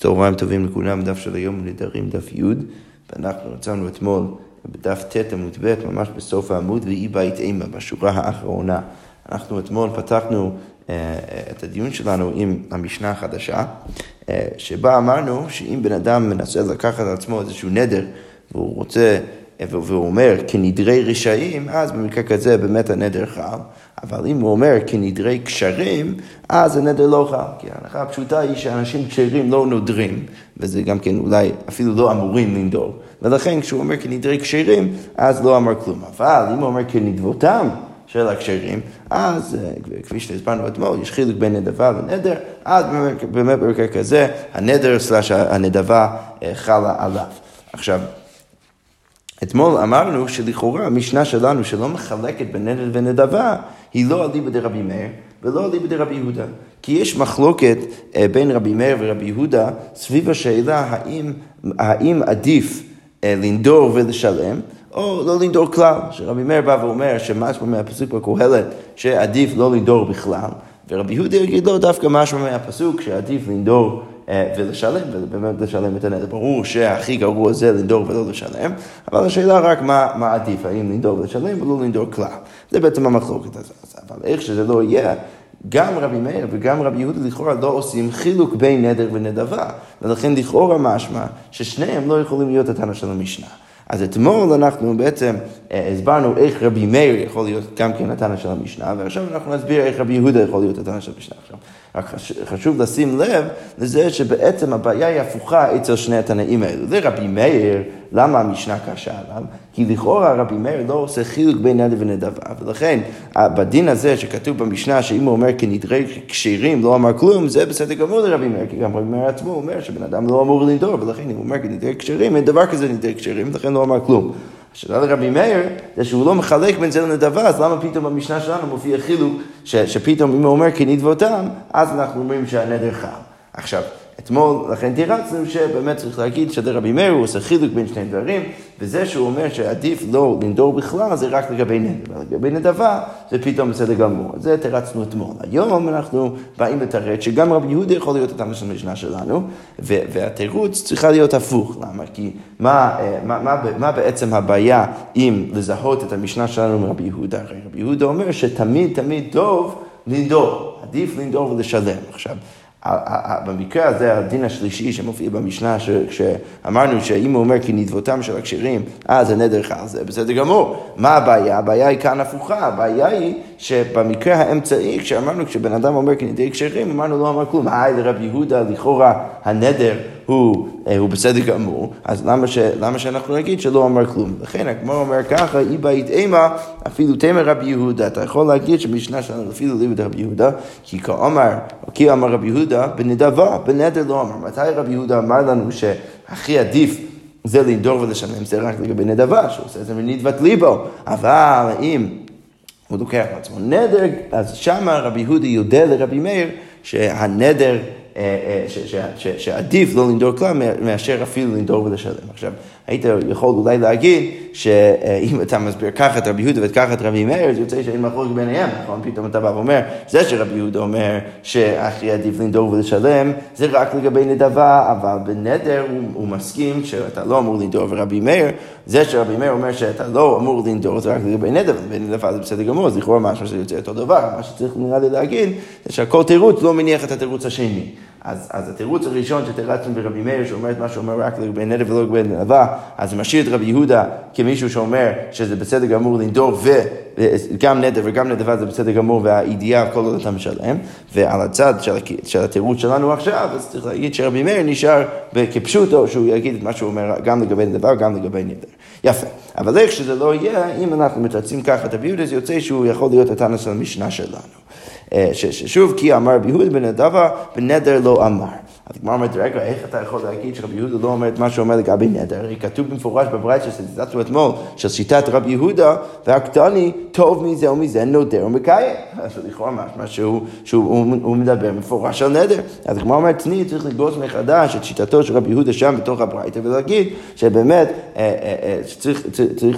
צהריים טובים לכולם, דף של היום נדרים דף י', ואנחנו מצאנו אתמול בדף ט' עמוד ב', ממש בסוף העמוד, ואי בית אימה, בשורה האחרונה. אנחנו אתמול פתחנו uh, את הדיון שלנו עם המשנה החדשה, uh, שבה אמרנו שאם בן אדם מנסה לקחת על עצמו איזשהו נדר, והוא רוצה, והוא אומר כנדרי רשעים, אז במקרה כזה באמת הנדר חל. אבל אם הוא אומר כנדרי קשרים, אז הנדר לא חל. כי ההנחה הפשוטה היא שאנשים כשרים לא נודרים, וזה גם כן אולי אפילו לא אמורים לנדור. ולכן כשהוא אומר כנדרי כשרים, אז לא אמר כלום. אבל אם הוא אומר כנדבותם, של הקשרים, אז אה, כפי שהסברנו אתמול, יש חילוק בין נדבה לנדר, אז באמת במקרה כזה, הנדר סלש הנדבה אה, חלה עליו. עכשיו, אתמול אמרנו שלכאורה המשנה שלנו שלא מחלקת בין נדר ונדבה, היא לא אליבא דרבי מאיר ולא אליבא דרבי יהודה. כי יש מחלוקת אה, בין רבי מאיר ורבי יהודה סביב השאלה האם, האם עדיף אה, לנדור ולשלם. או לא לנדור כלל, שרבי מאיר בא ואומר שמשמע מהפסוק בקהלת שעדיף לא לנדור בכלל, ורבי יהודה יגיד לו דווקא משמע מהפסוק שעדיף לנדור ולשלם, ובאמת לשלם את הנטל. ברור שהכי גרוע זה לנדור ולא לשלם, אבל השאלה רק מה, מה עדיף, האם לנדור ולשלם ולא לנדור כלל. זה בעצם המחלוקת הזאת. אבל איך שזה לא יהיה, גם רבי מאיר וגם רבי יהודה לכאורה לא עושים חילוק בין נדר ונדבה, ולכן לכאורה משמע ששניהם לא יכולים להיות הטענה של המשנה. אז אתמול אנחנו בעצם אה, הסברנו איך רבי מאיר יכול להיות גם כן התנא של המשנה, ועכשיו אנחנו נסביר איך רבי יהודה יכול להיות התנא של המשנה. עכשיו, רק חשוב לשים לב לזה שבעצם הבעיה היא הפוכה אצל שני התנאים האלו. לרבי מאיר, למה המשנה קשה עליו? כי לכאורה רבי מאיר לא עושה חילוק בין נדר ונדבה, ולכן בדין הזה שכתוב במשנה שאם הוא אומר כנדרי כשירים לא אמר כלום, זה בסדר גמור לרבי מאיר, כי גם רבי מאיר עצמו אומר שבן אדם לא אמור לנדור, ולכן אם הוא אומר כנדרי כשירים, אין דבר כזה נדרי כשירים, ולכן לא אמר כלום. השאלה לרבי מאיר, זה שהוא לא מחלק בין זה לנדבה, אז למה פתאום במשנה שלנו מופיע חילוק, שפתאום אם הוא אומר כנדבותם, אז אנחנו אומרים שהנדר חל. עכשיו, אתמול, לכן תירצנו שבאמת צריך להגיד שלרבי מאיר הוא עושה חילוק בין שני דברים, וזה שהוא אומר שעדיף לא לנדור בכלל זה רק לגבי נדבה, לגבי נדבה זה פתאום בסדר גמור. זה תירצנו אתמול. היום אנחנו באים לתרץ שגם רבי יהודה יכול להיות התאמה של המשנה שלנו, והתירוץ צריכה להיות הפוך. למה? כי מה, מה, מה, מה בעצם הבעיה אם לזהות את המשנה שלנו מרבי יהודה? הרי רבי יהודה אומר שתמיד תמיד טוב לנדור, עדיף לנדור ולשלם. עכשיו, במקרה הזה, הדין השלישי שמופיע במשנה, שאמרנו שאם הוא אומר כי נדבותם של הכשרים, אז הנדר חל, זה בסדר גמור. מה הבעיה? הבעיה היא כאן הפוכה, הבעיה היא שבמקרה האמצעי, כשאמרנו, כשבן אדם אומר כי נדרי כשרים, אמרנו לא אמר כלום. היי, לרבי יהודה, לכאורה הנדר הוא, אה, הוא בסדר גמור, אז למה, ש, למה שאנחנו נגיד שלא אמר כלום? לכן הגמר אומר ככה, אי בית אימה, אפילו תמר רבי יהודה. אתה יכול להגיד שבמשנה שלנו אפילו ליבד רבי יהודה, כי כאמר, כי אמר רבי יהודה, בנדבה, בנדר לא אמר. מתי רבי יהודה אמר לנו שהכי עדיף זה לנדור ולשלם, זה רק לגבי נדבה, שהוא עושה את זה מנדבת ליבו. אבל אם הוא לוקח לעצמו נדר, אז שמה רבי יהודה יודע לרבי מאיר שהנדר אה, אה, שעדיף לא לנדור כלל מאשר אפילו לנדור ולשלם. עכשיו, היית יכול אולי להגיד שאם אתה מסביר ככה את רבי יהודה וככה את רבי מאיר, זה יוצא שאין מחלוקת ביניהם, נכון? פתאום אתה בא ואומר, זה שרבי יהודה אומר שהכי עדיף לנדור ולשלם, זה רק לגבי נדבה, אבל בנדר הוא, הוא מסכים שאתה לא אמור לנדור, ורבי מאיר, זה שרבי מאיר אומר שאתה לא אמור לנדור, זה רק לגבי נדבה, ובנדבה זה בסדר גמור, אז לכאורה משהו שזה יוצא אותו דבר. מה שצריך נראה לי להגיד, זה שהכל תירוץ לא מניח את התירוץ השני. אז, אז התירוץ הראשון שתירצנו ברבי מאיר, שאומר את מה שאומר רק לגבי נדר ולא לגבי נדבה, אז משאיר את רבי יהודה כמישהו שאומר שזה בסדר גמור לנדור וגם נדר וגם נדבה זה בסדר גמור והידיעה כל עוד אתה משלם, ועל הצד של, של התירוץ שלנו עכשיו, אז צריך להגיד שרבי מאיר נשאר כפשוטו, שהוא יגיד את מה שהוא אומר גם לגבי נדבה וגם לגבי נדר. יפה, אבל איך שזה לא יהיה, אם אנחנו מתרצים ככה את רבי יהודה, זה יוצא שהוא יכול להיות התנא של המשנה שלנו. אה, ששוב, כי אמר רבי יהודה בנדבה, בנדר לא אמר. אז הגמרא אומרת, רגע, איך אתה יכול להגיד שרבי יהודה לא אומר את מה שאומר לגבי נדר? הרי כתוב במפורש בברייתא שציטטנו אתמול, של שיטת רבי יהודה, והקטני טוב מזה ומזה נודר ומקיים. אז לכאורה משמע שהוא מדבר מפורש על נדר. אז הגמרא אומרת, תני, צריך לגבוס מחדש את שיטתו של רבי יהודה שם בתוך הברייתא, ולהגיד שבאמת, אה, אה,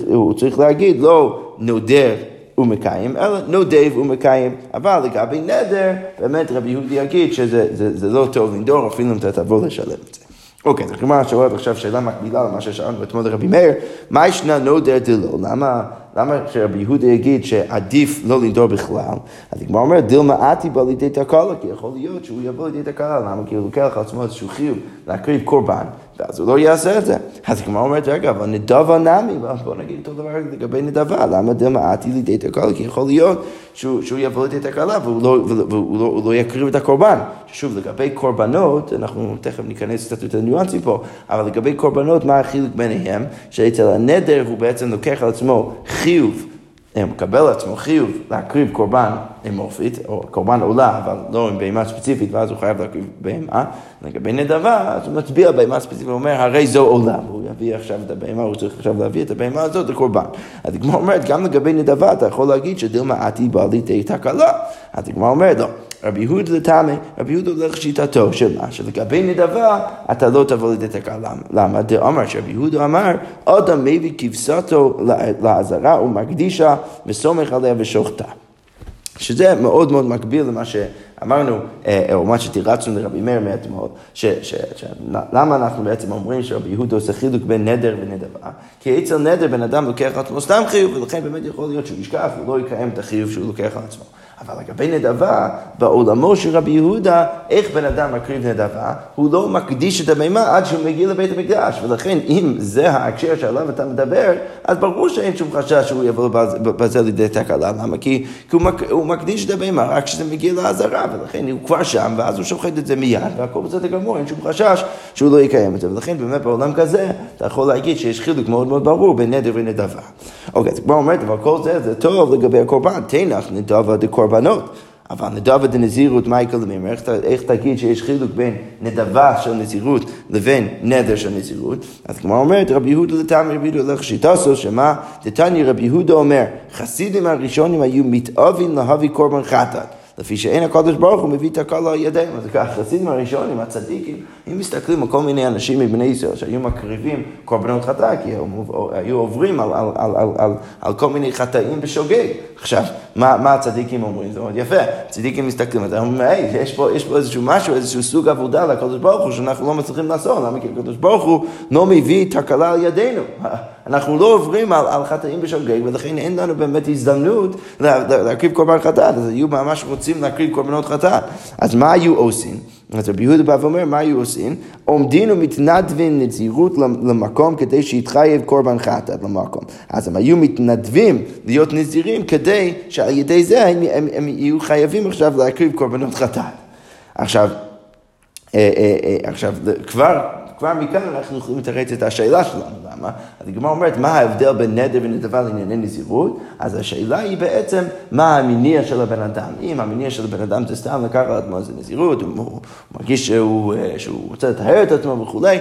הוא צריך להגיד, לא נודר ומקיים, אלא נודב ומקיים. אבל לגבי נדר, באמת רבי יהודי יגיד שזה זה, זה לא טוב לנדור, אפילו אם אתה תבוא לשלם את זה. אוקיי, אז הגמרא שואלת עכשיו שאלה מקבילה למה ששאלנו אתמול לרבי מאיר, מה ישנה נודר דלא? למה, למה שרבי יהודה יגיד שעדיף לא לנדור בכלל? אז הגמרא אומרת, דילמה עתי בא לידי תקלה, כי יכול להיות שהוא יבוא לידי תקלה, למה? כי הוא לוקח על עצמו איזשהו חיוב להקריב קורבן, ואז הוא לא יעשה את זה. אז הגמרא אומרת, רגע, אבל נדבה נמי, בוא נגיד אותו דבר לגבי נדבה, למה דילמה עתי לידי תקלה? כי יכול להיות שהוא, שהוא יבוא לידי תקלה והוא לא, והוא לא, לא יקריב את הקורבן. שוב, לגבי קורבנות, אנחנו תכף ניכנס קצת יותר ניואנסים פה, אבל לגבי קורבנות, מה החילוק ביניהם? שאצל הנדר הוא בעצם לוקח על עצמו חיוב. הוא מקבל על עצמו חיוב להקריב קורבן אמורפית, או קורבן עולה, אבל לא עם בהמה ספציפית, ואז הוא חייב להקריב בהמה. לגבי נדבה, אז הוא מצביע בהמה ספציפית ואומר, הרי זו עולה, והוא יביא עכשיו את הבהמה, הוא צריך עכשיו להביא את הבהמה הזאת לקורבן. אז הגמרא אומרת, גם לגבי נדבה, אתה יכול להגיד שדילמה עתי בא לידי תקלה. אז הגמרא אומרת, לא. רבי יהודה לטעמי, רבי יהודה הולך שיטתו, שמה? שלגבי נדבה אתה לא תבוא לידי תקלה. למה? דאמר שרבי יהודה אמר, אדם מביא כבשתו לעזרה ומקדישה וסומך עליה ושוחטה. שזה מאוד מאוד מקביל למה שאמרנו, אה, או מה שתירצנו לרבי מאיר מאתמול, למה אנחנו בעצם אומרים שרבי יהודה עושה חילוק בין נדר ונדבה? כי אצל נדר בן אדם לוקח על עצמו סתם חיוב, ולכן באמת יכול להיות שהוא ישכח, הוא לא יקיים את החיוב שהוא לוקח על עצמו. אבל לגבי נדבה, בעולמו של רבי יהודה, איך בן אדם מקריב נדבה? הוא לא מקדיש את המימה עד שהוא מגיע לבית המקדש, ולכן אם זה ההקשר שעליו אתה מדבר, אז ברור שאין שום חשש שהוא יבוא בזה לידי תקלה. למה? כי, כי הוא, מק, הוא מקדיש את המימה רק כשזה מגיע לעזרה, ולכן הוא כבר שם, ואז הוא שוחט את זה מיד, והכל בסדר גמור, אין שום חשש שהוא לא יקיים את זה. ולכן באמת בעולם כזה, אתה יכול להגיד שיש חילוק מאוד מאוד ברור בין נדר ונדבה. אוקיי, אז כבר אומרת, אבל כל זה, זה טוב לגבי הקורבן, תנח נדבה דקורבן. קורבנות. אבל נדבה דנזירות, מה יקרה למימר? איך, תגיד שיש חילוק בין נדבה של נזירות לבין נדר של נזירות? אז כמו אומרת, רבי יהודה לטעם רבי יהודה הולך שיטסו, שמה? דתני רבי יהודה אומר, חסידים הראשונים היו מתאבים להביא קורבן חטאת. לפי שאין הקדוש ברוך הוא מביא את הכל על ידיהם. אז ככה, החסידים הראשונים, הצדיקים, אם מסתכלים על כל מיני אנשים מבני ישראל שהיו מקריבים קורבנות חטא, כי היו עוברים על, על, על, על, על, על כל מיני חטאים בשוגג. עכשיו, מה, מה הצדיקים אומרים? זה מאוד יפה. הצדיקים מסתכלים, אז אומרים, היי, יש פה, יש פה איזשהו משהו, איזשהו סוג עבודה לקדוש ברוך הוא שאנחנו לא מצליחים לעשות. למה? כי הקדוש ברוך הוא לא מביא תקלה על ידינו. אנחנו לא עוברים על, על חטאים בשוגג, ולכן אין לנו באמת הזדמנות להקריב קורבן חטאת, אז היו ממש רוצים להקריב קורבנות חטאת. אז מה היו עושים? אז רבי יהודה בא ואומר, מה היו עושים? עומדים ומתנדבים נזירות למקום כדי שיתחייב קורבן חטאת למקום. אז הם היו מתנדבים להיות נזירים כדי שעל ידי זה הם, הם, הם יהיו חייבים עכשיו להקריב קורבנות חטאת. עכשיו, אה, אה, אה, עכשיו, כבר כבר מכאן אנחנו יכולים לתרץ את השאלה שלנו, למה? אז הגמרא אומרת, מה ההבדל בין נדר ונדבה לענייני נזירות? אז השאלה היא בעצם, מה המניע של הבן אדם? אם המניע של הבן אדם זה סתם לקחת על עצמו איזה נזירות, הוא, מרגיש שהוא, אה, שהוא רוצה לטהר את עצמו וכולי,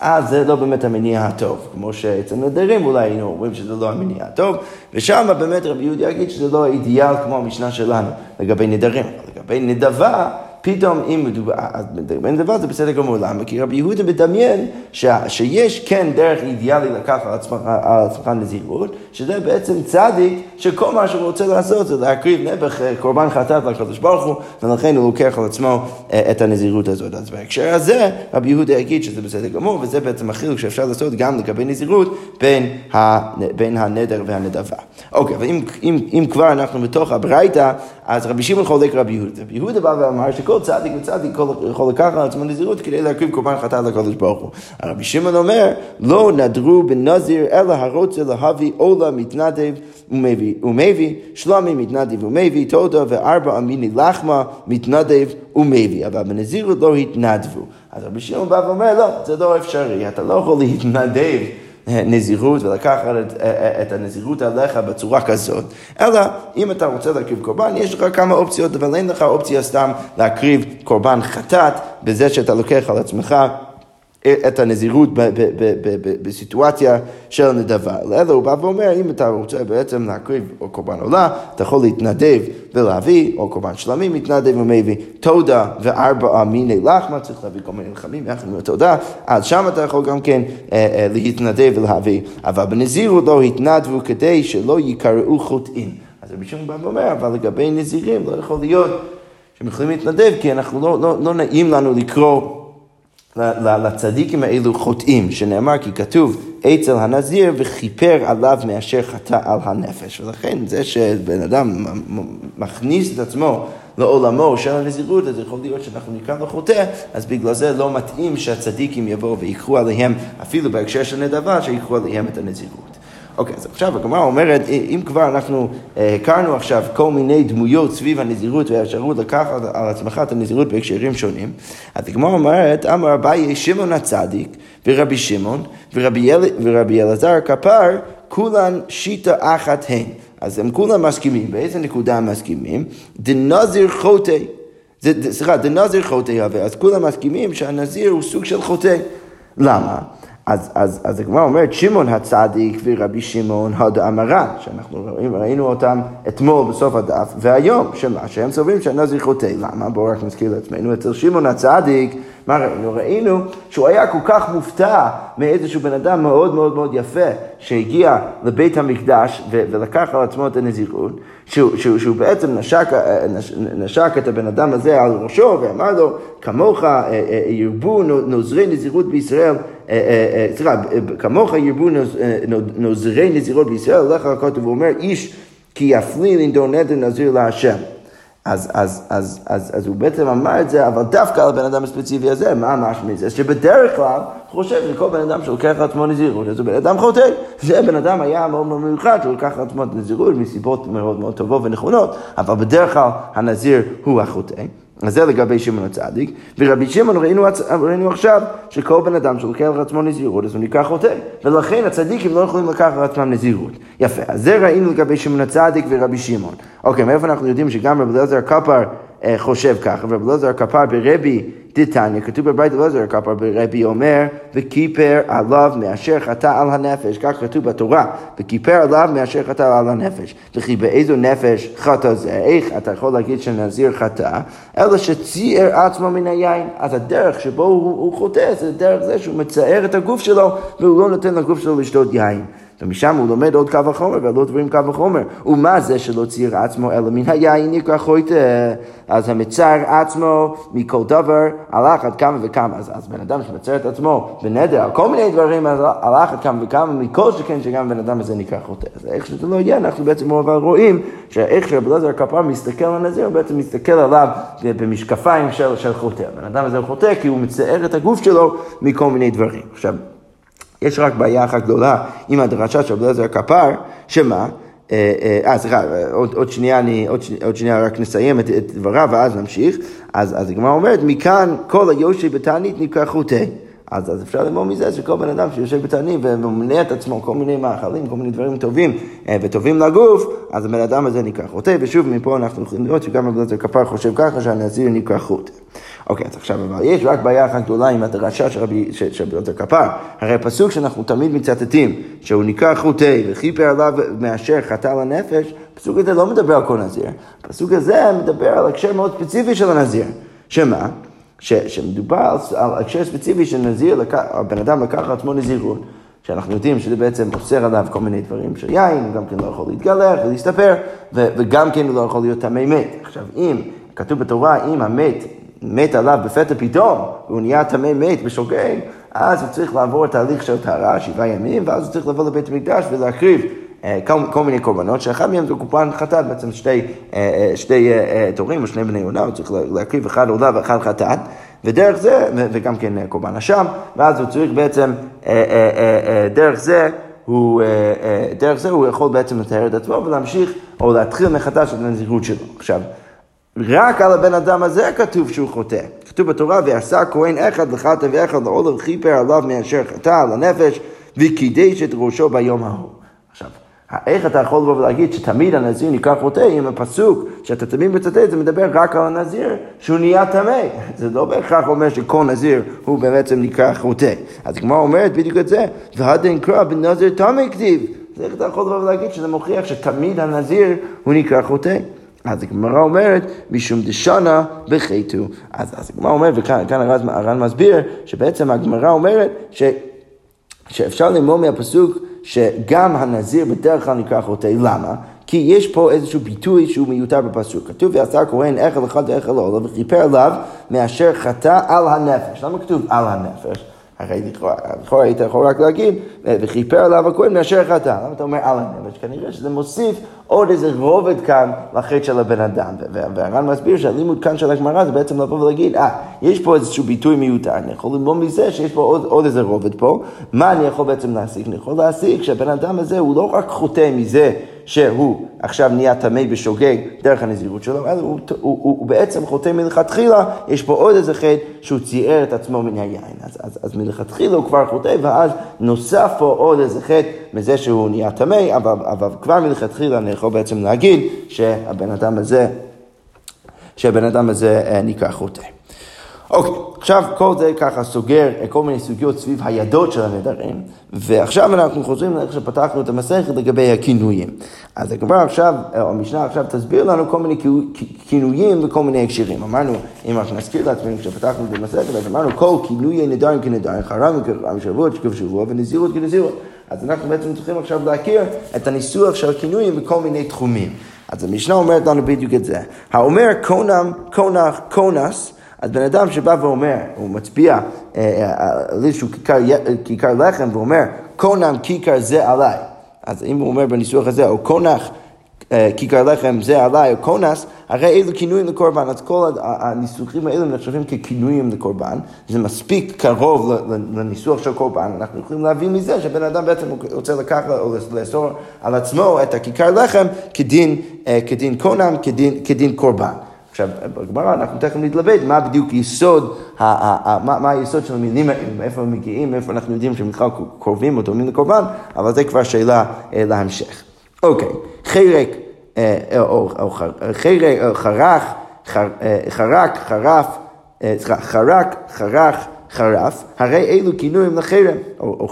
אז זה לא באמת המניע הטוב. כמו שאצל נדרים אולי היינו אומרים שזה לא המניע הטוב, ושם באמת רבי יהודי יגיד שזה לא האידיאל כמו המשנה שלנו לגבי נדרים. לגבי נדבה, פתאום אם מדובר, אז בין דבר זה בסדר גמור, למה? כי רבי יהודה מדמיין שיש כן דרך אידיאלי לקחת על עצמך נזירות, שזה בעצם צדיק שכל מה שהוא רוצה לעשות זה להקריב נעבך אה, קורבן חטאת לקדוש ברוך הוא, ולכן הוא לוקח על עצמו אה, את הנזירות הזאת. אז בהקשר הזה רבי יהודה יגיד שזה בסדר גמור, וזה בעצם החילוק שאפשר לעשות גם לגבי נזירות בין, ה, בין הנדר והנדבה. אוקיי, אבל אם, אם, אם כבר אנחנו בתוך הברייתא, אז רבי שמעון חולק רבי יהודה. רבי יהודה בא ואמר שכל כל צדיק וצדיק יכול לקחת על עצמו נזירות כדי להקריב קורבן חטאת לקדוש ברוך הוא. הרבי שמעון אומר, לא נדרו בנזיר אלא הרוצה להביא עולה מתנדב ומביא, שלומי מתנדב ומביא תודה וארבע אמיני לחמה מתנדב ומביא, אבל בנזירות לא התנדבו. אז רבי שמעון בא ואומר, לא, זה לא אפשרי, אתה לא יכול להתנדב. נזירות ולקחת את, את הנזירות עליך בצורה כזאת, אלא אם אתה רוצה להקריב קורבן, יש לך כמה אופציות, אבל אין לך אופציה סתם להקריב קורבן חטאת בזה שאתה לוקח על עצמך את הנזירות בסיטואציה של נדבה. אלא הוא בא ואומר, אם אתה רוצה בעצם להקריב או קורבן עולה, אתה יכול להתנדב ולהביא, או קורבן שלמים מתנדב ומביא תודה וארבעה מיני לחמה, צריך להביא כל מיני לחמים יחד עם התודה, אז שם אתה יכול גם כן אה, אה, להתנדב ולהביא. אבל בנזירות לא התנדבו כדי שלא יקראו חוטאים. אז רבי שמעון בא ואומר, אבל לגבי נזירים לא יכול להיות שהם יכולים להתנדב, כי אנחנו לא, לא, לא נעים לנו לקרוא לצדיקים האלו חוטאים, שנאמר כי כתוב אצל הנזיר וכיפר עליו מאשר חטא על הנפש. ולכן זה שבן אדם מכניס את עצמו לעולמו של הנזירות, אז יכול להיות שאנחנו נקרא לו חוטא, אז בגלל זה לא מתאים שהצדיקים יבואו ויקחו עליהם, אפילו בהקשר של נדבה, שיקחו עליהם את הנזירות. אוקיי, אז עכשיו הגמרא אומרת, אם כבר אנחנו אה, הכרנו עכשיו כל מיני דמויות סביב הנזירות והאפשרות לקחת על עצמך את הנזירות בהקשרים שונים, אז הגמרא אומרת, אמר אביי שמעון הצדיק ורבי שמעון ורבי, אל, ורבי אלעזר כפר, כולן שיטה אחת הן. אז הם כולם מסכימים, באיזה נקודה הם מסכימים? דנזיר חוטא. סליחה, דנזיר חוטא אז כולם מסכימים שהנזיר הוא סוג של חוטא. למה? אז, אז, אז הגמרא אומרת, שמעון הצדיק ורבי שמעון הוד המרן, שאנחנו רואים, ראינו אותם אתמול בסוף הדף, והיום, שמה? שהם סוברים שהנזיר חוטא. למה? בואו רק נזכיר לעצמנו, אצל שמעון הצדיק, מה ראינו? ראינו שהוא היה כל כך מופתע מאיזשהו בן אדם מאוד מאוד מאוד יפה שהגיע לבית המקדש ולקח על עצמו את הנזירות, שהוא, שהוא, שהוא בעצם נשק, נש, נשק את הבן אדם הזה על ראשו ואמר לו, כמוך אה, אה, ירבו נוזרי נזירות בישראל, אה, סליחה, כמוך ירבו נוזרי נזירות בישראל, לך הכותב ואומר, איש כי יפליא לנדור נדר נזיר להשם. אז, אז, אז, אז, אז הוא בעצם אמר את זה, אבל דווקא על הבן אדם הספציפי הזה, מה משמע מזה? שבדרך כלל חושב שכל בן אדם שלוקח על עצמו נזירות, אז הוא בן אדם חוטא. זה בן אדם היה מאוד מאוד מיוחד, שהוא לקח על עצמו נזירות מסיבות מאוד מאוד טובות ונכונות, אבל בדרך כלל הנזיר הוא החוטא. אז זה לגבי שמעון הצדיק, ורבי שמעון ראינו, ראינו עכשיו שכל בן אדם שלוקח על עצמו נזירות, אז הוא נקרא חוטא, ולכן הצדיקים לא יכולים לקחת על עצמם נזירות. יפה, אז זה ראינו לגבי שמעון הצדיק ורבי שמעון. אוקיי, מאיפה אנחנו יודעים שגם רבי אלעזר קפר אה, חושב ככה, ורבי אלעזר קפר ברבי דתניא, כתוב בברית אלעזר ברבי אומר, וכיפר עליו מאשר חטא על הנפש, כך כתוב בתורה, וכיפר עליו מאשר חטא על הנפש. וכי באיזו נפש חטא זה, איך אתה יכול להגיד שנזיר חטא, אלא שציער עצמו מן היין. אז הדרך שבו הוא, הוא חוטא זה דרך זה שהוא מצער את הגוף שלו, והוא לא נותן לגוף שלו לשתות יין. ומשם הוא לומד עוד קו החומר ועוד דברים קו החומר. ומה זה שלא ציר עצמו אלא מן היין נקרא חויטה? אז המצר עצמו מכל דבר הלך עד כמה וכמה. אז, אז בן אדם שמצר את עצמו בנדר על כל מיני דברים, אז הלך עד כמה וכמה, מכל שכן שגם בן אדם הזה נקרא חוטא. אז איך שזה לא יהיה, אנחנו בעצם רואים שאיך שרבי אלעזר הכפר מסתכל על הנזיר, הוא בעצם מסתכל עליו במשקפיים של, של חוטא. הבן אדם הזה חוטא כי הוא מצער את הגוף שלו מכל מיני דברים. עכשיו, יש רק בעיה אחת גדולה עם הדרשה של רבי אליעזר הכפר, שמה? אה, אה, אה, סליחה, עוד, עוד שנייה אני, עוד, עוד שנייה רק נסיים את, את דבריו ואז נמשיך. אז, אז הגמרא אומרת, מכאן כל היושי בתענית נקרא חוטא. אז, אז אפשר ללמוד מזה שכל בן אדם שיושב בתענית וממנה את עצמו כל מיני מאכלים, כל מיני דברים טובים וטובים לגוף, אז הבן אדם הזה נקרא חוטא, ושוב מפה אנחנו יכולים לראות שגם אליעזר כפר חושב ככה שהנזיר נקרא חוטא. אוקיי, אז עכשיו אבל יש רק בעיה אחת גדולה עם הדרשה של רבי אלעזר כפר. הרי הפסוק שאנחנו תמיד מצטטים, שהוא נקרא חוטא וכיפר עליו מאשר חטא לנפש, הפסוק הזה לא מדבר על כל נזיר. הפסוק הזה מדבר על הקשר מאוד ספציפי של הנזיר. שמה? ש, שמדובר על, על הקשר ספציפי של נזיר, הבן אדם לקח על עצמו נזירות. שאנחנו יודעים שזה בעצם אוסר עליו כל מיני דברים של יין, גם כן לא יכול להתגלח ולהסתפר, וגם כן הוא לא יכול להיות טמא מת. עכשיו, אם, כתוב בתורה, אם המת מת עליו בפתע פתאום, והוא נהיה טמא מת בשוגג, אז הוא צריך לעבור תהליך של טהרה, שבעה ימים, ואז הוא צריך לבוא לבית המקדש ולהקריב כל, כל מיני קורבנות, שאחד מהם זה קורבן חטאת, בעצם שתי, אה, אה, שתי תורים או שני בני עונה, הוא צריך להקריב אחד עולה ואחד חטאת, ודרך זה, וגם כן קורבן אשם, ואז הוא צריך בעצם, דרך זה, הוא, דרך זה הוא יכול בעצם לטהר את עצמו ולהמשיך או להתחיל מחדש את הנזירות שלו. עכשיו, רק על הבן אדם הזה כתוב שהוא חוטא. כתוב בתורה, ועשה כהן אחד לחטא ואחד לעולב כיפר עליו מאשר חטא על הנפש, וקידש את ראשו ביום ההוא. איך אתה יכול לבוא ולהגיד שתמיד הנזיר נקרא חוטא, אם הפסוק שאתה תמיד מצטט, זה מדבר רק על הנזיר שהוא נהיה טמא. זה לא בהכרח אומר שכל נזיר הוא בעצם נקרא חוטא. אז הגמרא אומרת בדיוק את זה, והדין קרא בנזיר טמא כתיב. אז איך אתה יכול לבוא ולהגיד שזה מוכיח שתמיד הנזיר הוא נקרא חוטא? אז הגמרא אומרת, משום דשנה בחטאו. אז, אז הגמרא אומרת, וכאן הר"ן מסביר, שבעצם הגמרא אומרת ש, שאפשר ללמוד מהפסוק שגם הנזיר בדרך כלל נקרא חוטא. למה? כי יש פה איזשהו ביטוי שהוא מיותר בפסוק. כתוב, ועשה הכהן איכל אחד ואיכל לא, וכיפר עליו מאשר חטא על הנפש. למה כתוב על הנפש? הרי לכאורה היית יכול רק להגיד, וכיפר עליו הכהן מאשר חטא. למה אתה אומר על הנפש? כנראה שזה מוסיף עוד איזה רובד כאן לחטא של הבן אדם. והר"ן מסביר שהלימוד כאן של הגמרא זה בעצם לבוא ולהגיד, אה, יש פה איזשהו ביטוי מיותר, אני יכול ללמוד מזה שיש פה עוד, עוד איזה רובד פה. מה אני יכול בעצם להסיק? אני יכול להסיק שהבן אדם הזה הוא לא רק חוטא מזה שהוא עכשיו נהיה טמא בשוגג דרך הנזירות שלו, אלא הוא, הוא, הוא, הוא בעצם חוטא מלכתחילה, יש פה עוד איזה חטא שהוא צייר את עצמו מן היין. אז, אז, אז מלכתחילה הוא כבר חוטא, ואז נוסף פה עוד איזה חטא מזה שהוא נהיה טמא, אבל, אבל כבר מלכתחילה אני יכול בעצם להגיד שהבן אדם הזה, שהבן אדם הזה אה, נקרא חוטא. אוקיי, עכשיו כל זה ככה סוגר כל מיני סוגיות סביב הידות של הנדרים, ועכשיו אנחנו חוזרים לאיך שפתחנו את המסכת לגבי הכינויים. אז הגמרא עכשיו, או המשנה עכשיו תסביר לנו כל מיני כינויים וכל מיני הקשרים. אמרנו, אם אנחנו נזכיר לעצמנו כשפתחנו את המסכת, אז אמרנו כל כינויי נדרים כנדרים, חרם וכחרם, שבועות כבשבוע ונזירות כנזירות. אז אנחנו בעצם צריכים עכשיו להכיר את הניסוח של הכינויים בכל מיני תחומים. אז המשנה אומרת לנו בדיוק את זה. האומר קונם, קונח, קונס, אז בן אדם שבא ואומר, הוא מצביע על אה, אה, איזשהו כיכר, כיכר לחם ואומר, קונם כיכר זה עליי. אז אם הוא אומר בניסוח הזה, או קונח אה, כיכר לחם זה עליי, או קונס, הרי אלו כינויים לקורבן. אז כל הניסוחים האלו נחשבים ככינויים לקורבן. זה מספיק קרוב לניסוח של קורבן. אנחנו יכולים להבין מזה שבן אדם בעצם רוצה לקחת או לאסור על עצמו את הכיכר לחם כדין, כדין קונם, כדין, כדין קורבן. עכשיו, בגמרא אנחנו תכף נתלבט מה בדיוק יסוד, מה, היסוד של המילים האלה, מאיפה הם מגיעים, מאיפה אנחנו יודעים שהם בכלל קרובים או דומים לקורבן, אבל זה כבר שאלה אה, להמשך. אוקיי, חירק, אה, או, או חירק, חרך, חרק, חרף, סליחה, חרק, חרך, חרף, הרי אלו כינויים לחרם, או, או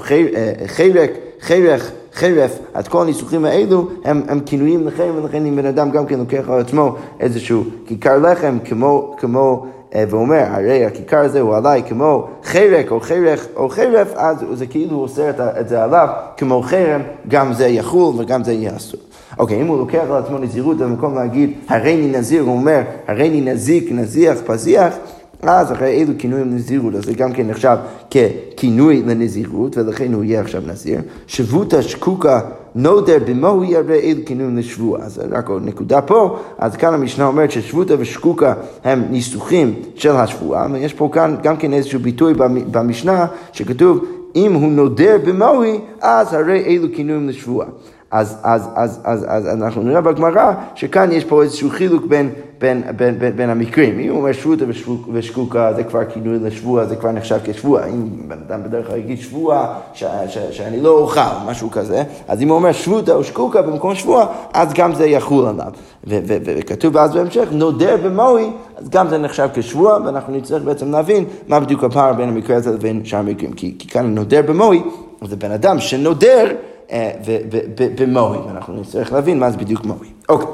חירק, חירך, חרף, אז כל הניסוחים האלו הם, הם כינויים לחרם, ולכן אם בן אדם גם כן לוקח על עצמו איזשהו כיכר לחם, כמו, כמו אה, ואומר, הרי הכיכר הזה הוא עליי כמו חרק או חרך או חרף, אז זה כאילו אוסר את זה עליו, כמו חרם, גם זה יחול וגם זה יהיה אסור. אוקיי, אם הוא לוקח על עצמו נזירות במקום להגיד, הריני נזיר, הוא אומר, הריני נזיק, נזיח, פזיח, אז אחרי אילו כינויים לנזירות, אז זה גם כן נחשב ככינוי לנזירות, ולכן הוא יהיה עכשיו נזיר. שבותא שקוקה נודר במו ירבה אילו כינויים לשבוע. אז רק עוד נקודה פה, אז כאן המשנה אומרת ששבותא ושקוקה הם ניסוחים של השבועה, ויש פה כאן גם כן איזשהו ביטוי במשנה שכתוב אם הוא נודר במוהי, אז הרי אילו כינויים לשבועה. אז, אז, אז, אז, אז אנחנו נראה בגמרא שכאן יש פה איזשהו חילוק בין, בין, בין, בין, בין המקרים. אם הוא אומר שבותא ושקוקה זה כבר כינוי לשבוע, זה כבר נחשב כשבוע. אם בן אדם בדרך כלל יגיד שבוע ש, ש, שאני לא אוכל, משהו כזה, אז אם הוא אומר שבותא או שקוקה במקום שבוע, אז גם זה יחול עליו. וכתוב אז בהמשך, נודר במוהי, אז גם זה נחשב כשבוע, ואנחנו נצטרך בעצם להבין מה בדיוק הפער בין המקרה הזה לבין שאר המקרים. כי, כי כאן נודר במוהי, זה בן אדם שנודר אה, במוהי, אנחנו נצטרך להבין מה זה בדיוק מוהי. אוקיי,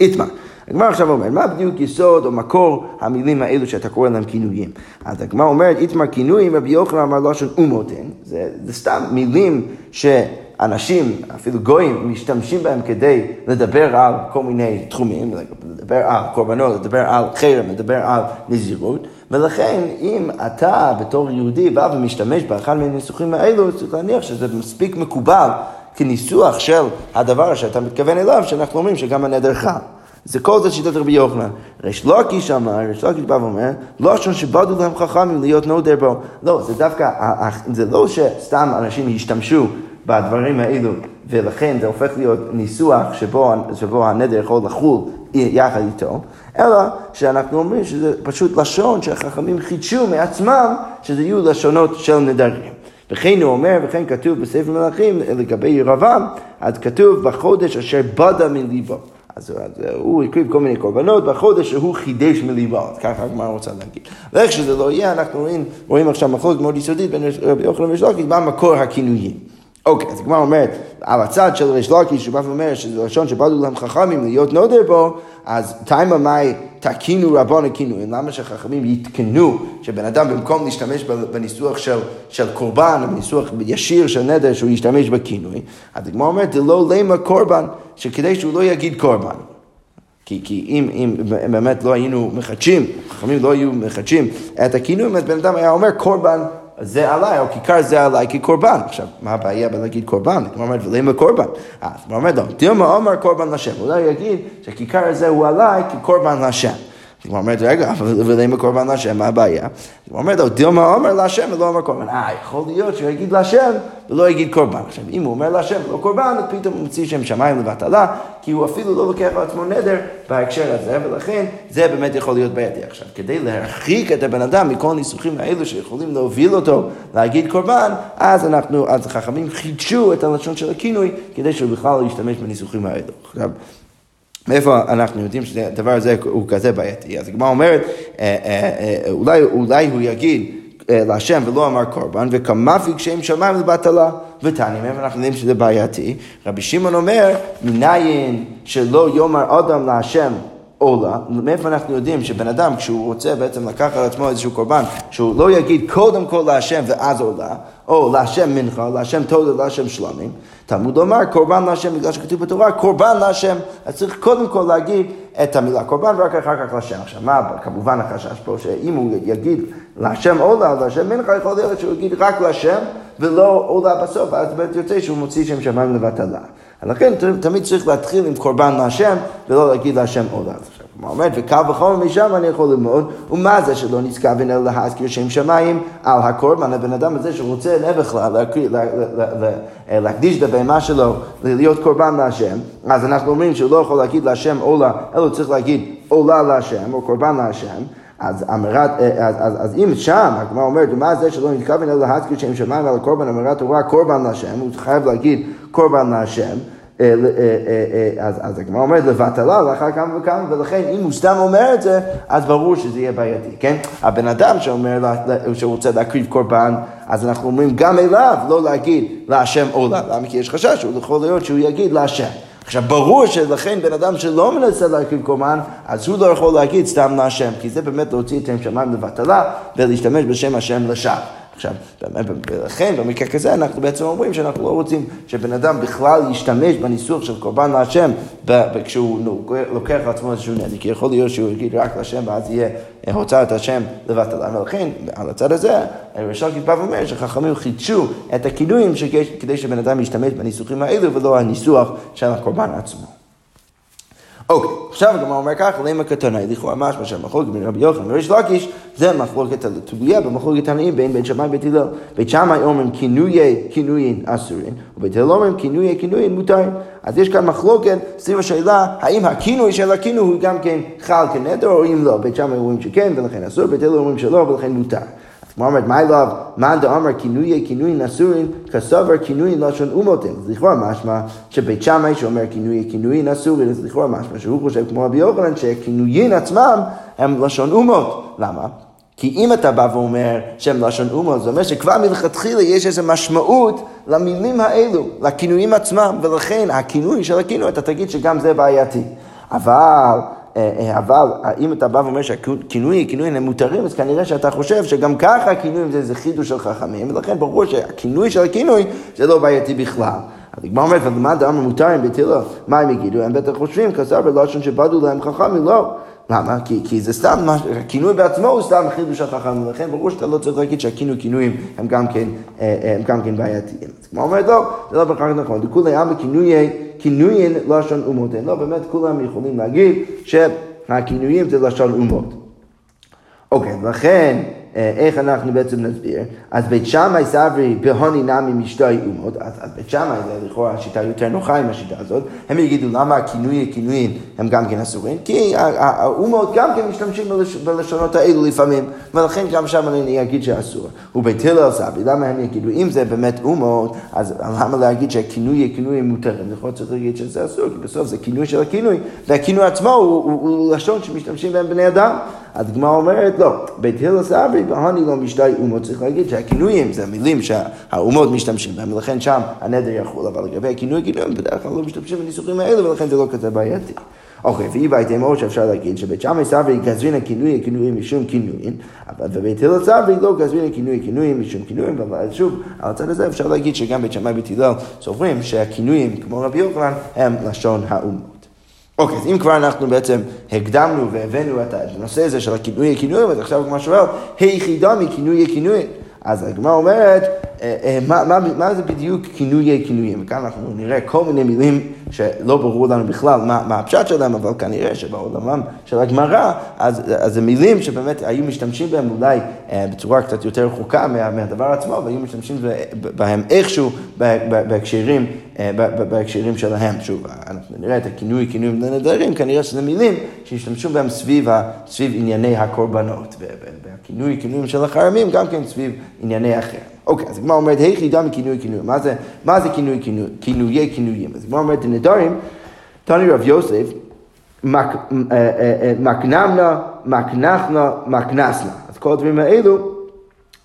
איתמר. הגמרא עכשיו אומרת, מה בדיוק יסוד או מקור המילים האלו שאתה קורא להם כינויים? אז הגמרא אומרת, איתמר כינויים, רבי יוחנן אמר לשון אומותן, זה, זה סתם מילים שאנשים, אפילו גויים, משתמשים בהם כדי לדבר על כל מיני תחומים, לדבר על קורבנות, לדבר על חרם, לדבר על נזירות. ולכן, אם אתה בתור יהודי בא ומשתמש באחד מהניסוחים האלו, צריך להניח שזה מספיק מקובל כניסוח של הדבר שאתה מתכוון אליו, שאנחנו אומרים שגם הנדר חל. זה כל זה שיטת רבי יוחנן. ריש לוקיש אמר, ריש לוקיש בא ואומר, לא שם שבדו להם חכמים להיות נודר בו. לא, זה דווקא, זה לא שסתם אנשים השתמשו בדברים האלו, ולכן זה הופך להיות ניסוח שבו, שבו הנדר יכול לחול יחד איתו, אלא שאנחנו אומרים שזה פשוט לשון שהחכמים חידשו מעצמם, שזה יהיו לשונות של נדרים. וכן הוא אומר, וכן כתוב בספר מלכים לגבי ירבעם, אז כתוב בחודש אשר בדה מליבו. אז, אז הוא הקריב כל מיני קורבנות בחודש שהוא חידש מליבו, ככה הגמרא רוצה להגיד. ואיך שזה לא יהיה, אנחנו רואים, רואים עכשיו מחלוקת מאוד יסודית בין רבי יוחנן ושלוקי, מה מקור הכינויים. אוקיי, אז הגמרא אומרת, על הצד של ריש לקיש, שהוא בא ואומר שזה לשון שבאו להם חכמים להיות נודר בו, אז תימא מאי תקינו רבונו כינויים, למה שחכמים יתקנו, שבן אדם במקום להשתמש בניסוח של, של קורבן, בניסוח ישיר של נדר, שהוא ישתמש בכינוי, אז הגמרא אומרת, זה לא למה קורבן, שכדי שהוא לא יגיד קורבן. כי, כי אם, אם באמת לא היינו מחדשים, חכמים לא היו מחדשים את הכינוי, אז בן אדם היה אומר קורבן זה עליי, או כיכר זה עליי כקורבן. עכשיו, מה הבעיה בלהגיד קורבן? הוא אומר, ולמה קורבן? אז הוא אומר לו, דילמה אומר קורבן לשם. אולי יגיד שהכיכר הזה הוא עליי כקורבן לשם. הגמרא אומרת, רגע, ולמה קורבן להשם, מה הבעיה? הגמרא אומרת, דילמה אומר להשם ולא אומר קורבן. אה, יכול להיות שהוא יגיד להשם ולא יגיד קורבן. עכשיו, אם הוא אומר להשם ולא קורבן, אז פתאום הוא מוציא שם שמיים לבטלה, כי הוא אפילו לא לוקח על עצמו נדר בהקשר הזה, ולכן זה באמת יכול להיות בעייתי. עכשיו, כדי להרחיק את הבן אדם מכל הניסוחים האלו שיכולים להוביל אותו להגיד קורבן, אז אנחנו, אז החכמים חידשו את הלשון של הכינוי, כדי שהוא בכלל לא ישתמש בניסוחים האלו. עכשיו, מאיפה אנחנו יודעים שהדבר הזה הוא כזה בעייתי? אז הגמרא אומרת, אה, אה, אה, אולי, אולי הוא יגיד להשם ולא אמר קורבן, וכמפיק שם שמיים לבטלה. ותניא, מאיפה אנחנו יודעים שזה בעייתי? רבי שמעון אומר, מניין שלא יאמר אדם להשם עולה, מאיפה אנחנו יודעים שבן אדם כשהוא רוצה בעצם לקח על עצמו איזשהו קורבן, שהוא לא יגיד קודם כל להשם ואז עולה, או להשם מנחה, להשם תודה, להשם שלמים, תלמוד לומר קורבן להשם בגלל שכתוב בתורה קורבן להשם, אז צריך קודם כל להגיד את המילה קורבן ורק אחר כך להשם. עכשיו מה כמובן החשש פה שאם הוא יגיד להשם עולה, להשם מנחה, יכול להיות שהוא יגיד רק להשם ולא עולה בסוף, אז באמת יוצא שהוא מוציא שם שמיים לבטלה. לכן תמיד צריך להתחיל עם קורבן להשם, ולא להגיד להשם עולה. כמו אומרת, וקל וחומר משם אני יכול ללמוד, ומה זה שלא נזכוון אלא להזכיר שם שמיים על הקורבן, הבן אדם הזה שרוצה בכלל להקדיש את הבהמה שלו להיות קורבן להשם, אז אנחנו אומרים שהוא לא יכול להגיד להשם עולה, אלא צריך להגיד עולה להשם, או קורבן להשם. אז, אמרת, אז, אז, אז אם שם, הגמרא אומרת, ומה זה שלא נתכוון אלא להזכיר שם שמיים על הקורבן, אמרת תורה קורבן להשם, הוא חייב להגיד קורבן להשם. אה, אה, אה, אז, אז הגמרא אומרת לבטלה לאחר כמה וכמה, ולכן אם הוא סתם אומר את זה, אז ברור שזה יהיה בעייתי, כן? הבן אדם שאומר שהוא רוצה להקריב קורבן, אז אנחנו אומרים גם אליו לא להגיד להשם עולה, למה? כי יש חשש, הוא יכול להיות שהוא יגיד להשם. עכשיו, ברור שלכן בן אדם שלא מנסה להקריב קורבן, אז הוא לא יכול להגיד סתם להשם, כי זה באמת להוציא את שם שמיים לבטלה ולהשתמש בשם השם לשווא. עכשיו, ולכן במקרה כזה אנחנו בעצם אומרים שאנחנו לא רוצים שבן אדם בכלל ישתמש בניסוח של קורבן להשם כשהוא לוקח לעצמו איזשהו נזק, כי יכול להיות שהוא יגיד רק להשם ואז יהיה הוצא את השם לבטלה, ולכן על הצד הזה, ראשון כתבא ואומר שחכמים חידשו את הכינויים כדי שבן אדם ישתמש בניסוחים האלו ולא הניסוח של הקורבן עצמו. אוקיי, עכשיו הגמרא אומר ככה, למה קטנאי, לכאורה משמע שהמחלוקת בין רבי יוחנן וריש לקיש, זה מחלוקת התלויה במחלוקת תנאים בין בית שמאי ובית הלל. בית שמאי אומרים כינויי כינויין אסורים, ובית הלל אומרים כינויי כינויין מותרים. אז יש כאן מחלוקת סביב השאלה האם הכינוי של הכינוי הוא גם כן חל כנדר או אם לא. בית שמאי אומרים שכן ולכן אסור, בית הלל אומרים שלא ולכן מותר. אומרת, מה אליו, מאן דאמר כינויי כינויים אסורים, כסובר כינויים לשון אומותים. אז לכאורה משמע שבית שמאי שאומר כינויי כינויים אסורים, אז לכאורה משמע שהוא חושב כמו רבי יוחנן שכינויים עצמם הם לשון אומות. למה? כי אם אתה בא ואומר שהם לשון אומות, זה אומר שכבר מלכתחילה יש איזו משמעות למילים האלו, לכינויים עצמם, ולכן הכינוי של הכינוי, אתה תגיד שגם זה בעייתי. אבל אבל אם אתה בא ואומר שהכינוי, כינויים הם מותרים, אז כנראה שאתה חושב שגם ככה הכינויים זה איזה חידוש של חכמים, ולכן ברור שהכינוי של הכינוי זה לא בעייתי בכלל. אז הגמרא אומרת, ומה דאמר מותרים בתילה, מה הם יגידו? הם בטח חושבים, כזר בלשון שבדו להם חכמים, לא. למה? כי, כי זה סתם, הכינוי בעצמו הוא סתם חידוש החכם, ולכן ברור שאתה לא צריך להגיד שהכינוי כינויים הם גם כן, אה, הם גם כן בעייתיים. אז כמו אומרת, לא, זה לא בהכרח נכון. דכולי עלמא כינויין לשון אומות. לא, באמת כולם יכולים להגיד שהכינויים זה לשון אומות. אוקיי, לכן... אה, איך אנחנו בעצם נסביר? אז בית שמאי סברי בהוני נמי משתי אומות, אז, אז בית שמאי זה לכאורה השיטה יותר נוחה עם השיטה הזאת, הם יגידו למה הכינוי הכינויים הם גם כן אסורים? כי האומות גם כן משתמשים בלשונות האלו לפעמים, ולכן גם שם אני אגיד שאסור. ובית הלל סברי, למה הם יגידו, אם זה באמת אומות, אז למה להגיד שהכינוי הכינויים מותרים? יכול צריך להגיד שזה אסור, כי בסוף זה כינוי של הכינוי, והכינוי עצמו הוא, הוא, הוא לשון שמשתמשים בהם בני אדם. אז הגמרא אומרת, לא, בית הלל סברי, בהני לא משתי אומות, צריך להגיד שהכינויים זה המילים שהאומות משתמשים בהם, ולכן שם הנדר יחול, אבל לגבי הכינוי כינויים בדרך כלל לא משתמשים בניסוחים האלה, ולכן זה לא כזה בעייתי. אוקיי, ואי בייתם עוד שאפשר להגיד שבית שמאי סברי גזרין כינוי כינויים משום כינויים, אבל בבית הלל סברי לא גזרין כינוי כינויים משום כינויים, אבל שוב, על הצד הזה אפשר להגיד שגם בית שמאי ובית הלל סוברים שהכינויים, כמו רבי יוחנן, הם לשון האומות. אוקיי, אז אם כבר אנחנו בעצם הקדמנו והבאנו את הנושא הזה של הכינוי כינויים, אז עכשיו כמו שואל, היחידה מכינוי כינויים. אז הגמרא אומרת, מה, מה, מה זה בדיוק כינויי כינויים? וכאן אנחנו נראה כל מיני מילים שלא ברור לנו בכלל מה, מה הפשט שלהם, אבל כנראה שבעולמם של הגמרא, אז, אז זה מילים שבאמת היו משתמשים בהם אולי אה, בצורה קצת יותר רחוקה מה, מהדבר עצמו, והיו משתמשים בהם איכשהו בהקשרים, בהקשרים שלהם. שוב, אנחנו נראה את הכינוי כינויים לנדרים, כנראה שזה מילים שהשתמשו בהם סביב, סביב ענייני הקורבנות. והכינוי כינויים של החרמים גם כן סביב ענייני אחר. אוקיי, אז הגמרא אומרת, היחידה מכינוי כינוי. מה זה, מה זה כינוי כינוי? כינויי כינויים. אז הגמרא אומרת, נדרים, תני רב יוסף, אה, אה, אה, מקנמנה, מקנחנה, מקנסנה. אז כל הדברים האלו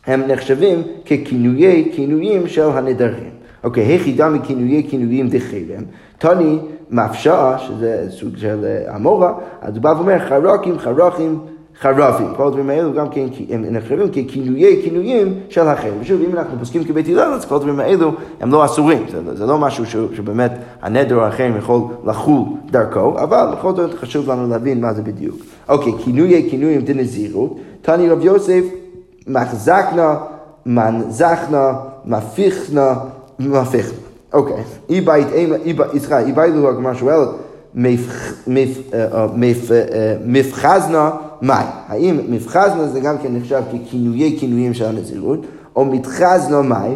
הם נחשבים ככינויי כינויים של הנדרים. אוקיי, היחידה מכינויי כינויים דחרם. תני מפשעה, שזה סוג של אמורה, אז הוא בא ואומר חרקים, חרכים, חרבים. כל הדברים האלו גם כן הם נחשבים ככינויי כינויים של החרב. ושוב, אם אנחנו פוסקים כבית הלל, אז כל הדברים האלו הם לא אסורים. זה, זה לא משהו ש, שבאמת הנדר או החרם יכול לחול דרכו, אבל בכל זאת חשוב לנו להבין מה זה בדיוק. אוקיי, כינויי כינויים דנזירות. תני רב יוסף, מחזקנה, מנזכנה, מפיכנה, מפיכנה. אוקיי, אי בית, סליחה, אי בית לו הגמר שואלת, מפחזנה מאי. האם מפחזנה זה גם כן נחשב ככינויי כינויים של הנזירות, או מתחזנה מאי,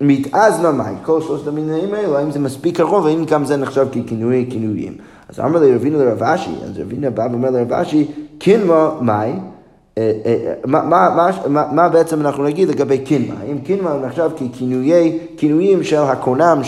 מתאזנה מאי, כל שלושת המינים האלו, האם זה מספיק קרוב, האם גם זה נחשב ככינויי כינויים. אז אמר לי רבינו לרב אשי, אז רבינו בא ואומר לרב אשי, קינמה מאי, מה בעצם אנחנו נגיד לגבי קינמה? האם קינמה נחשב ככינויים של הקונם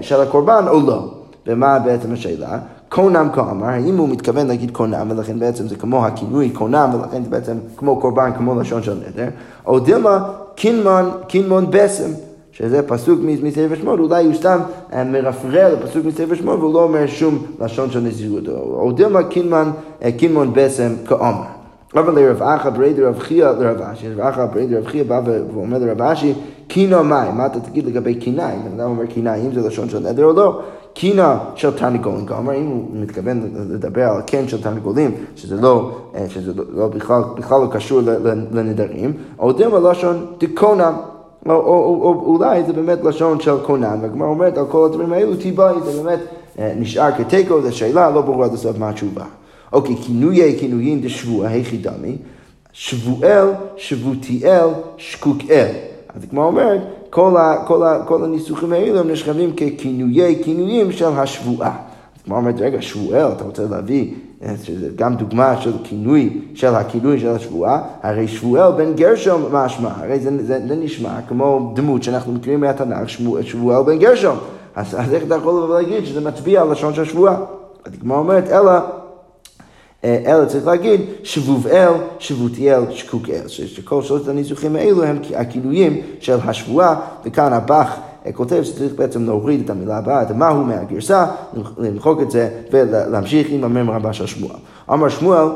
של הקורבן או לא? ומה בעצם השאלה? קונם כאמר, האם הוא מתכוון להגיד קונם, ולכן בעצם זה כמו הכינוי קונם, ולכן זה בעצם כמו קורבן, כמו לשון של נדר, או דילמה קינמון, קינמון בסם. שזה פסוק מספר שמות, אולי הוא סתם אה, מרפרר לפסוק מספר שמות והוא לא אומר שום לשון של נזירות. או דילמה קינמון, אה, קינמון בסם כאומר. אבל לרב אחא ברי דרב חייא לרב אשי, רב אחא ברי דרב חייא בא ואומר לרב אשי, קינו מים, מה אתה תגיד לגבי קיניים? בן אדם אומר קיניים, זה לשון של נדר או לא? קינה של תרנגולים, כלומר אם הוא מתכוון לדבר על קן של תרנגולים, שזה לא, אה, שזה לא בכלל, בכלל לא קשור לנדרים, דמה לשון דקונם, או, או, או, או אולי זה באמת לשון של קונם, והגמרא אומרת על כל הדברים האלו טיבאי, זה באמת אה, נשאר כתיקו, זו שאלה, לא ברור עד הסוף מה התשובה. אוקיי, כינויי כינויים דשבוע, היכי דמי, שבואל, שבותיאל, שקוקאל. אז הגמרא אומרת, כל, ה, כל, ה, כל הניסוחים האלו הם נחשבים ככינויי כינויים של השבועה. אז כמו אומרת, רגע, שבואל, אתה רוצה להביא, אה, שזה גם דוגמה של כינוי, של הכינוי של השבועה, הרי שבואל בן גרשום משמע, הרי זה, זה, זה נשמע כמו דמות שאנחנו מכירים מהתנ"ך, שבואל בן גרשום. אז, אז איך אתה יכול להגיד שזה מצביע על לשון של שבועה? הדגמרא אומרת, אלא אלא צריך להגיד שבובאל, שבותיאל, שקוקאל, שכל שלושת הניסוחים האלו הם הכינויים של השבועה, וכאן הבח אה, כותב שצריך בעצם להוריד את המילה הבאה, את המהו מהגרסה, למחוק את זה ולהמשיך עם המם רבה של שמואל. אמר שמואל,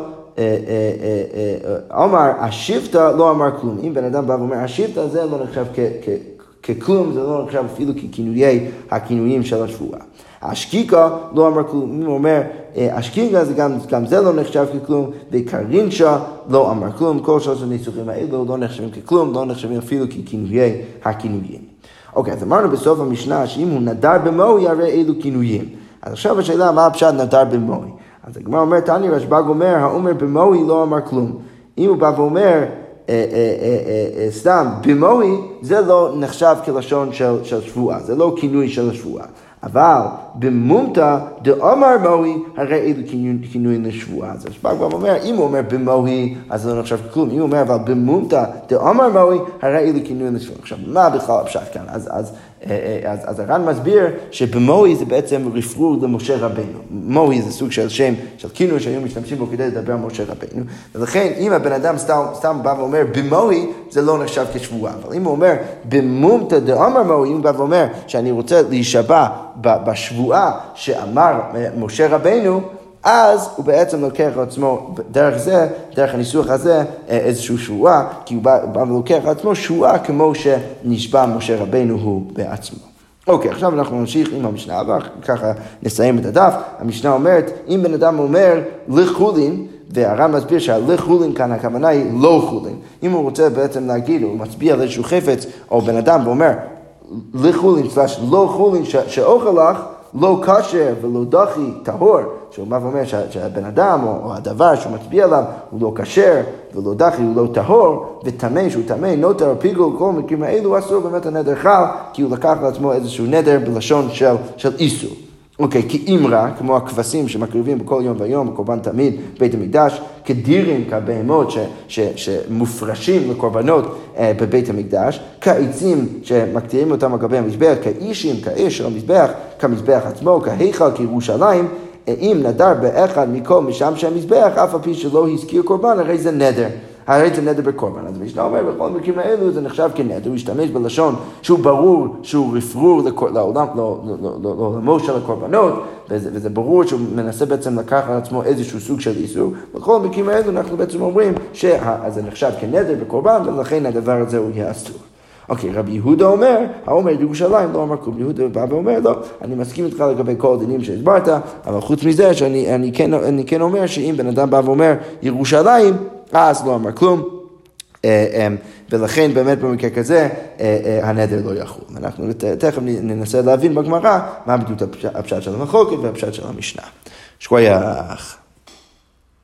אמר אה, השבטה לא אמר כלום. אם בן אדם בא ואומר השבטה זה לא נחשב ככלום, זה לא נחשב אפילו ככינויי הכינויים של השבועה. השקיקה לא אמר כלום, אם הוא אומר אה, השקיקה זה גם, גם זה לא נחשב ככלום, וקרינצ'ה לא אמר כלום, כל שלושת הניסוחים האלו לא נחשבים ככלום, לא נחשבים אפילו ככינויי הכינויים. אוקיי, אז אמרנו בסוף המשנה שאם הוא נדר במוהי הרי אלו כינויים. אז עכשיו השאלה מה הפשט נדר במוהי. אז הגמרא אומר, תני רשב"ג אומר, האומר במוהי לא אמר כלום. אם הוא בא ואומר, סתם, במוהי, זה לא נחשב כלשון של, שבועה, זה לא כינוי של השבועה. אבל במומתא דאמר מוהי, הרי אלו כינויים לשבועה. אז השב"ג כבר אומר, אם הוא אומר במוהי, אז לא נחשב כלום. אם הוא אומר, אבל במומתא דאמר מוהי, הרי אלו כינויים לשבועה. עכשיו, מה בכלל הפשט כאן? אז, אז אז, אז הר"ן מסביר שבמואי זה בעצם רפרור למשה רבנו. מואי זה סוג של שם, של כינוי שהיו משתמשים בו כדי לדבר על משה רבנו. ולכן אם הבן אדם סתם, סתם בא ואומר במואי, זה לא נחשב כשבועה. אבל אם הוא אומר במומתא דאמר מואי, אם הוא בא ואומר שאני רוצה להישבע בשבועה שאמר משה רבנו, אז הוא בעצם לוקח על עצמו, דרך זה, דרך הניסוח הזה, איזושהי שבועה, כי הוא בא, בא ולוקח על עצמו שבועה כמו שנשבע משה רבנו הוא בעצמו. אוקיי, עכשיו אנחנו נמשיך עם המשנה הבאה, ככה נסיים את הדף. המשנה אומרת, אם בן אדם אומר לחולין, והר"ן מסביר שהלחולין כאן הכוונה היא לא חולין. אם הוא רוצה בעצם להגיד, הוא מצביע על איזשהו חפץ, או בן אדם ואומר לחולין סלש לא חולין שאוכל לך, לא כשר ולא דחי, טהור, שהוא בא ואומר שהבן אדם או הדבר שהוא מצביע עליו הוא לא כשר ולא דחי, הוא לא טהור, וטמא שהוא טמא, נוטר פיגול, כל המקרים האלו אסור באמת הנדר חל, כי הוא לקח לעצמו איזשהו נדר בלשון של, של איסור. אוקיי, כאימרה, כמו הכבשים שמקריבים בכל יום ויום, בקורבן תמיד, בית המקדש, כדירים, כבהמות ש, ש, שמופרשים לקורבנות אה, בבית המקדש, כעצים שמקטירים אותם על גבי המזבח, כאישים, כאש של המזבח, כמזבח עצמו, כהיכל, כירושלים, אה, אם נדר באחד מכל משם שהמזבח, אף על פי שלא הזכיר קורבן, הרי זה נדר. הרי זה נדר בקורבן. אז המשנה אומר, בכל המקרים האלו זה נחשב כנדר, הוא השתמש בלשון שהוא ברור שהוא רפרור לעולם, לעולמו של הקורבנות, וזה, ברור שהוא מנסה בעצם לקחת על עצמו איזשהו סוג של איסור. בכל המקרים האלו אנחנו בעצם אומרים שזה נחשב כנדר בקורבן, ולכן הדבר הזה הוא יהיה אסור. אוקיי, רבי יהודה אומר, האומר ירושלים לא אמר כלום. יהודה בא ואומר, לא, אני מסכים איתך לגבי כל הדינים שהסברת, אבל חוץ מזה שאני אני כן, אני כן אומר שאם בן אדם בא ואומר ירושלים, אז לא אמר כלום. אה, אה, ולכן באמת במקרה כזה אה, הנדר לא יחול. אנחנו תכף ננסה להבין בגמרא מה בדיוק הפשט של המחלוקת והפשט של המשנה. שכוייח.